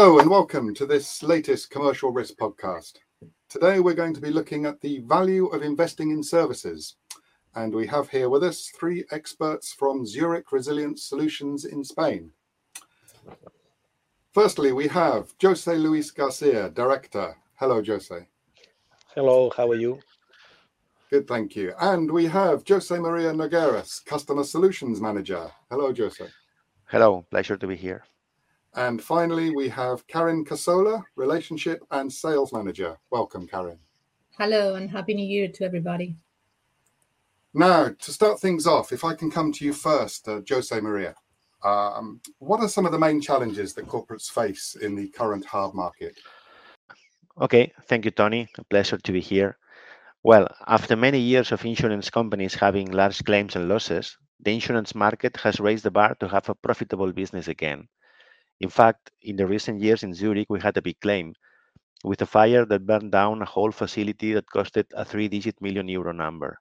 Hello and welcome to this latest Commercial Risk podcast. Today we're going to be looking at the value of investing in services. And we have here with us three experts from Zurich Resilience Solutions in Spain. Firstly, we have Jose Luis Garcia, Director. Hello, Jose. Hello, how are you? Good, thank you. And we have Jose Maria Nogueras, Customer Solutions Manager. Hello, Jose. Hello, pleasure to be here. And finally, we have Karin Casola, Relationship and Sales Manager. Welcome, Karin. Hello, and Happy New Year to everybody. Now, to start things off, if I can come to you first, uh, Jose Maria, um, what are some of the main challenges that corporates face in the current hard market? Okay, thank you, Tony. A pleasure to be here. Well, after many years of insurance companies having large claims and losses, the insurance market has raised the bar to have a profitable business again. In fact, in the recent years in Zurich, we had a big claim with a fire that burned down a whole facility that costed a three digit million euro number.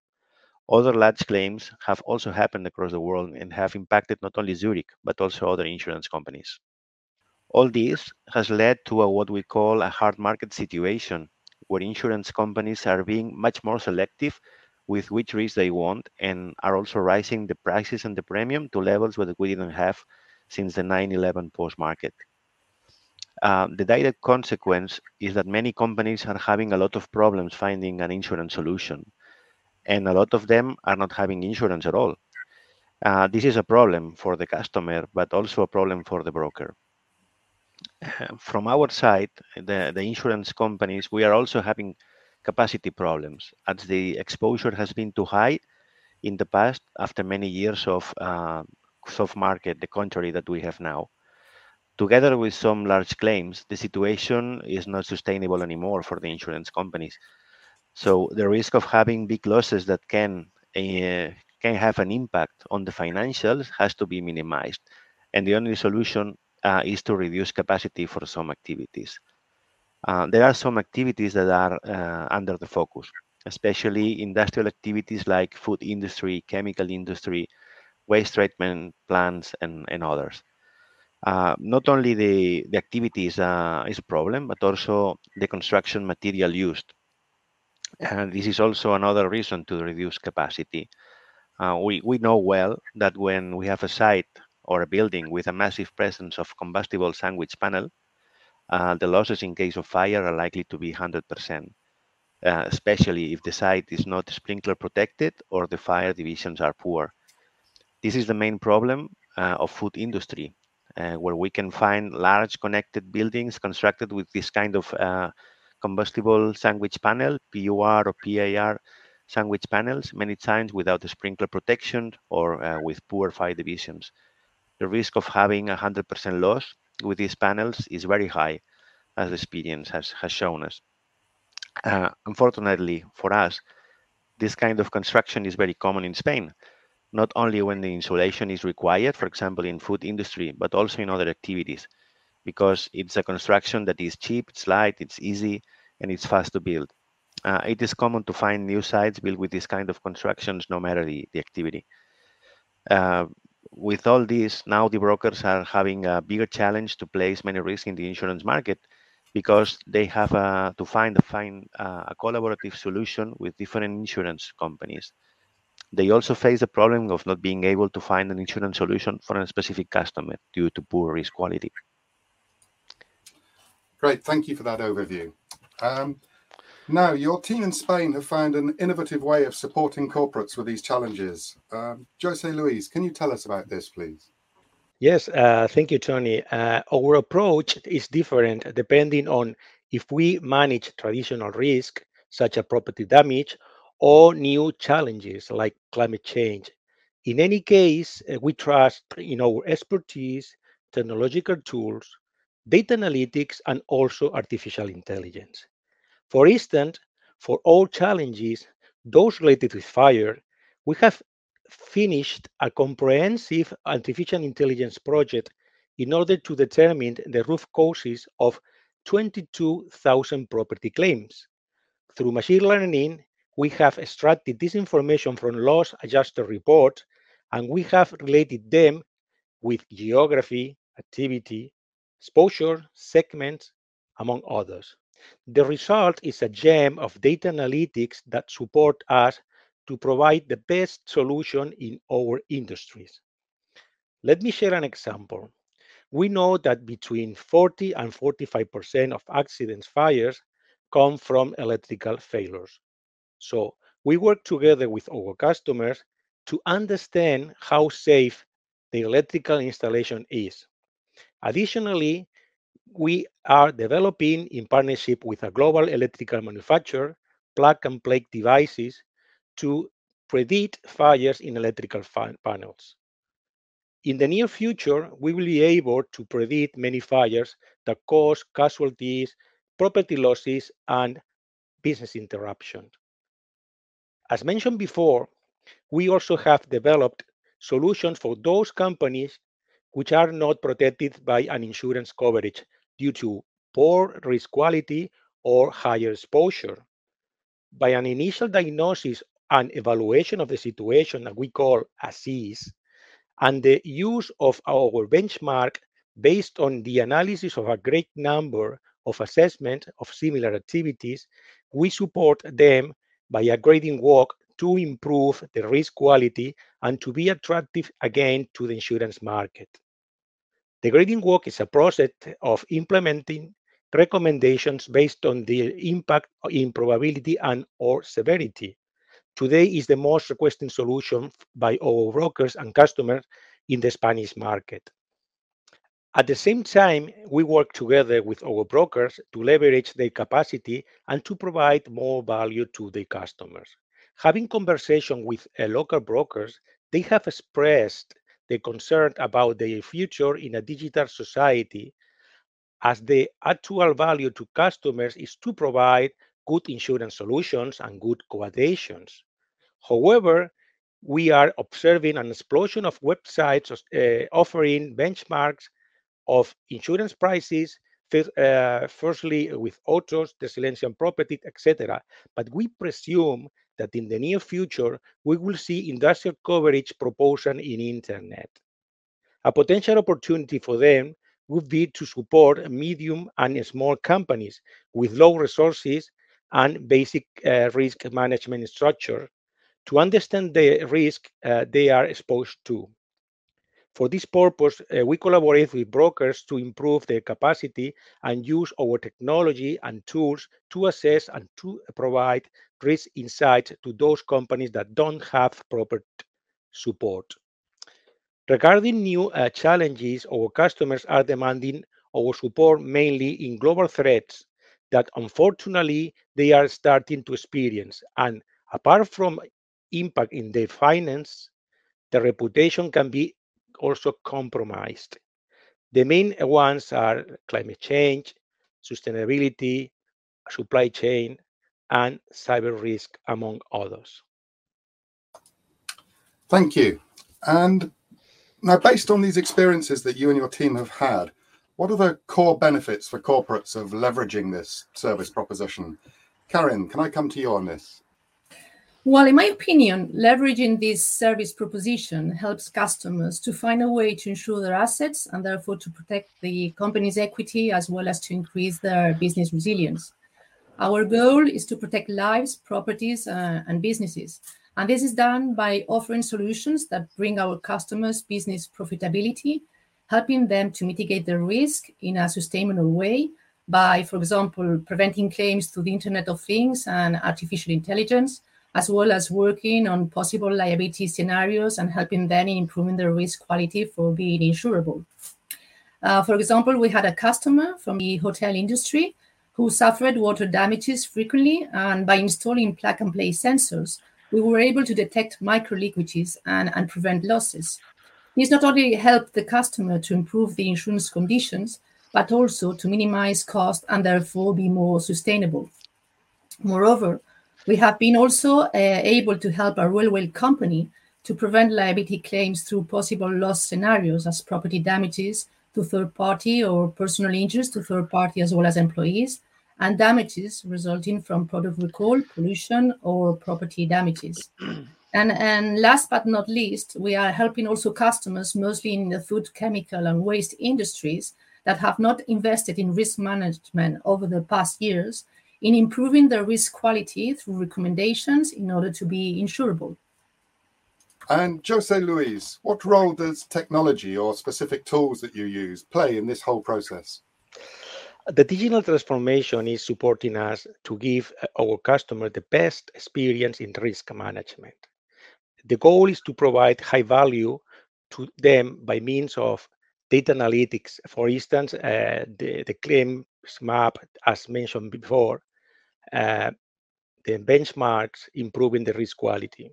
Other large claims have also happened across the world and have impacted not only Zurich, but also other insurance companies. All this has led to a, what we call a hard market situation, where insurance companies are being much more selective with which risk they want and are also rising the prices and the premium to levels that we didn't have since the 9-11 post-market. Uh, the direct consequence is that many companies are having a lot of problems finding an insurance solution, and a lot of them are not having insurance at all. Uh, this is a problem for the customer, but also a problem for the broker. from our side, the, the insurance companies, we are also having capacity problems as the exposure has been too high in the past after many years of uh, soft market, the contrary that we have now. Together with some large claims, the situation is not sustainable anymore for the insurance companies. So the risk of having big losses that can uh, can have an impact on the financials has to be minimized. And the only solution uh, is to reduce capacity for some activities. Uh, there are some activities that are under the focus, especially industrial activities like food industry, chemical industry, waste treatment plants, and, and others. Uh, not only the, the activity is, uh, is a problem, but also the construction material used. And this is also another reason to reduce capacity. Uh, we, we know well that when we have a site or a building with a massive presence of combustible sandwich panel, uh, the losses in case of fire are likely to be 100%, uh, especially if the site is not sprinkler protected or the fire divisions are poor. This is the main problem uh, of food industry, uh, where we can find large connected buildings constructed with this kind of uh, combustible sandwich panel, PUR or PIR sandwich panels, many times without the sprinkler protection or uh, with poor fire divisions. The risk of having 100% loss with these panels is very high, as the experience has, has shown us. Uh, unfortunately for us, this kind of construction is very common in Spain, not only when the insulation is required, for example, in food industry, but also in other activities, because it's a construction that is cheap, it's light, it's easy, and it's fast to build. Uh, it is common to find new sites built with this kind of constructions, no matter the, the activity. Uh, with all this, now the brokers are having a bigger challenge to place many risks in the insurance market because they have uh, to find find uh, a collaborative solution with different insurance companies. They also face the problem of not being able to find an insurance solution for a specific customer due to poor risk quality. Great, thank you for that overview. Um, now, your team in Spain have found an innovative way of supporting corporates with these challenges. Um, Jose Luis, can you tell us about this, please? Yes, uh, thank you, Tony. Uh, our approach is different depending on if we manage traditional risk, such as property damage, or new challenges like climate change. In any case, uh, we trust in our expertise, technological tools, data analytics, and also artificial intelligence. For instance, for all challenges, those related with fire, we have finished a comprehensive artificial intelligence project in order to determine the root causes of 22,000 property claims. Through machine learning, we have extracted this information from loss adjuster reports, and we have related them with geography, activity, exposure, segments, among others. The result is a gem of data analytics that support us to provide the best solution in our industries. Let me share an example. We know that between 40 and 45% of accidents fires come from electrical failures. So we work together with our customers to understand how safe the electrical installation is. Additionally, we are developing in partnership with a global electrical manufacturer plug and play devices to predict fires in electrical panels. In the near future, we will be able to predict many fires that cause casualties, property losses, and business interruption. As mentioned before, we also have developed solutions for those companies which are not protected by an insurance coverage due to poor risk quality or higher exposure. By an initial diagnosis and evaluation of the situation that we call ASEES, and the use of our benchmark based on the analysis of a great number of assessments of similar activities, we support them by a grading walk to improve the risk quality and to be attractive again to the insurance market. The grading walk is a process of implementing recommendations based on the impact in probability and or severity. Today is the most requested solution by our brokers and customers in the Spanish market. At the same time, we work together with our brokers to leverage their capacity and to provide more value to the customers. Having conversation with uh, local brokers, they have expressed their concern about their future in a digital society, as the actual value to customers is to provide good insurance solutions and good quotations. However, we are observing an explosion of websites uh, offering benchmarks of insurance prices, uh, firstly with autos, residential property, etc. But we presume that in the near future, we will see industrial coverage proportion in internet. A potential opportunity for them would be to support medium and small companies with low resources and basic uh, risk management structure to understand the risk uh, they are exposed to. For this purpose, eh, we collaborate with brokers to improve their capacity and use our technology and tools to assess and to provide risk insight to those companies that don't have proper support. Regarding new eh, challenges, our customers are demanding our support mainly in global threats that unfortunately they are starting to experience. And apart from impact in their finance, the reputation can be also compromised. The main ones are climate change, sustainability, supply chain, and cyber risk, among others. Thank you. And now, based on these experiences that you and your team have had, what are the core benefits for corporates of leveraging this service proposition? Karin, can I come to you on this? Well, in my opinion, leveraging this service proposition helps customers to find a way to insure their assets and therefore to protect the company's equity as well as to increase their business resilience. Our goal is to protect lives, properties, uh, and businesses. And this is done by offering solutions that bring our customers business profitability, helping them to mitigate the risk in a sustainable way by, for example, preventing claims through the Internet of Things and artificial intelligence, as well as working on possible liability scenarios and helping them in improving their risk quality for being insurable. Uh, for example, we had a customer from the hotel industry who suffered water damages frequently, and by installing plug and play sensors, we were able to detect microleakages and, and prevent losses. This not only helped the customer to improve the insurance conditions, but also to minimize cost and therefore be more sustainable. Moreover, we have been also uh, able to help a railway company to prevent liability claims through possible loss scenarios as property damages to third party or personal injuries to third party as well as employees, and damages resulting from product recall, pollution, or property damages. And, and last but not least, we are helping also customers, mostly in the food, chemical, and waste industries, that have not invested in risk management over the past years in improving their risk quality through recommendations in order to be insurable. And Jose Luis, what role does technology or specific tools that you use play in this whole process? The digital transformation is supporting us to give our customer the best experience in risk management. The goal is to provide high value to them by means of data analytics. For instance, uh, the, the claims map, as mentioned before, uh, the benchmarks improving the risk quality.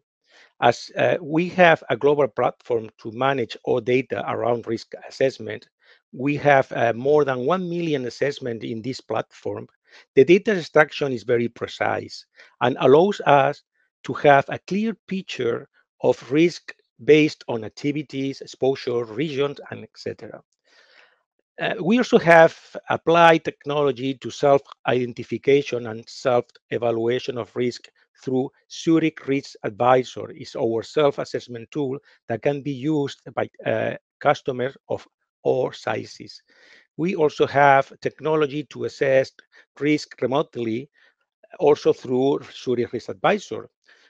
As uh, we have a global platform to manage all data around risk assessment, we have uh, more than 1 million assessment in this platform. The data extraction is very precise and allows us to have a clear picture of risk based on activities, exposure, regions, and etc. Uh, we also have applied technology to self-identification and self-evaluation of risk through Zurich Risk Advisor is our self-assessment tool that can be used by uh, customers of all sizes. We also have technology to assess risk remotely, also through Zurich Risk Advisor.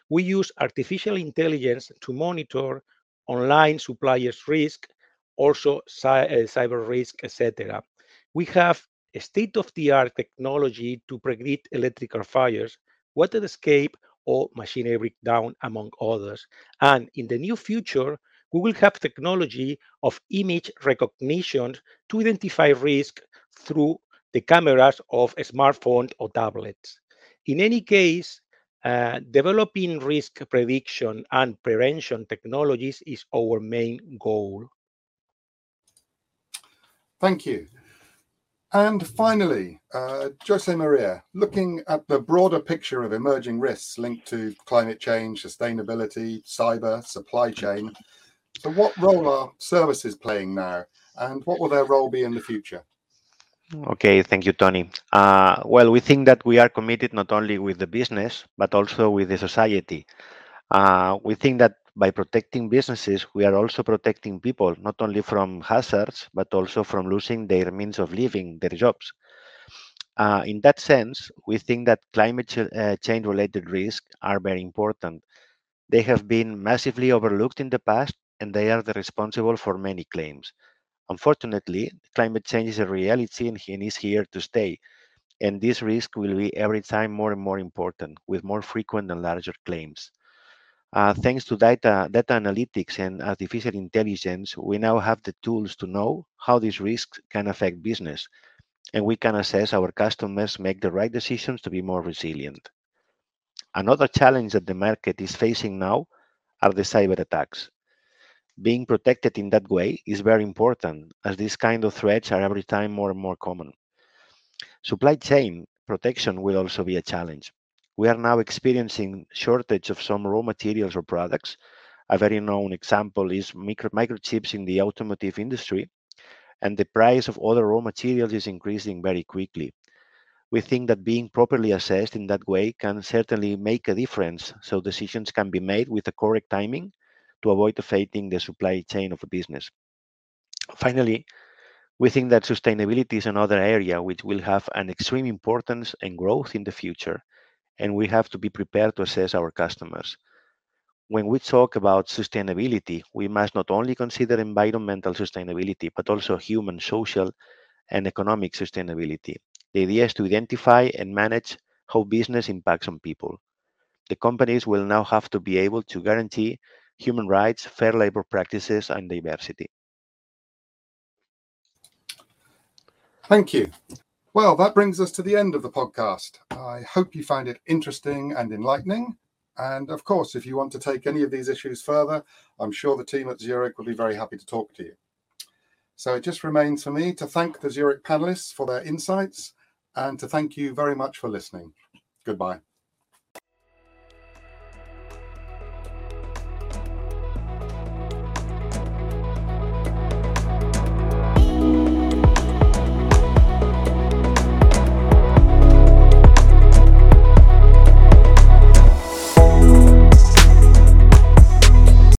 We use artificial intelligence to monitor online suppliers' risk, also uh, cyber risk, etc. We have state-of-the-art technology to predict electrical fires, water escape, or machinery breakdown, among others. And in the near future, we will have technology of image recognition to identify risk through the cameras of smartphones or tablets. In any case, uh, developing risk prediction and prevention technologies is our main goal. Thank you. And finally, uh, Jose Maria, looking at the broader picture of emerging risks linked to climate change, sustainability, cyber, supply chain. So, what role are services playing now, and what will their role be in the future? Okay, thank you, Tony. Uh, well, we think that we are committed not only with the business, but also with the society. Uh, we think that by protecting businesses, we are also protecting people, not only from hazards, but also from losing their means of living, their jobs. Uh, in that sense, we think that climate ch uh, change related risks are very important. They have been massively overlooked in the past, and they are the responsible for many claims. Unfortunately, climate change is a reality and is here to stay. And this risk will be every time more and more important, with more frequent and larger claims. Uh, thanks to data, data analytics and artificial intelligence, we now have the tools to know how these risks can affect business, and we can assess our customers make the right decisions to be more resilient. Another challenge that the market is facing now are the cyber attacks. Being protected in that way is very important, as these kind of threats are every time more and more common. Supply chain protection will also be a challenge. We are now experiencing shortage of some raw materials or products. A very known example is micro, microchips in the automotive industry, and the price of other raw materials is increasing very quickly. We think that being properly assessed in that way can certainly make a difference, so decisions can be made with the correct timing to avoid affecting the supply chain of a business. Finally, we think that sustainability is another area which will have an extreme importance and growth in the future and we have to be prepared to assess our customers. When we talk about sustainability, we must not only consider environmental sustainability, but also human, social, and economic sustainability. The idea is to identify and manage how business impacts on people. The companies will now have to be able to guarantee human rights, fair labor practices, and diversity. Thank you. Well, that brings us to the end of the podcast. I hope you find it interesting and enlightening. And of course, if you want to take any of these issues further, I'm sure the team at Zurich will be very happy to talk to you. So it just remains for me to thank the Zurich panelists for their insights and to thank you very much for listening. Goodbye.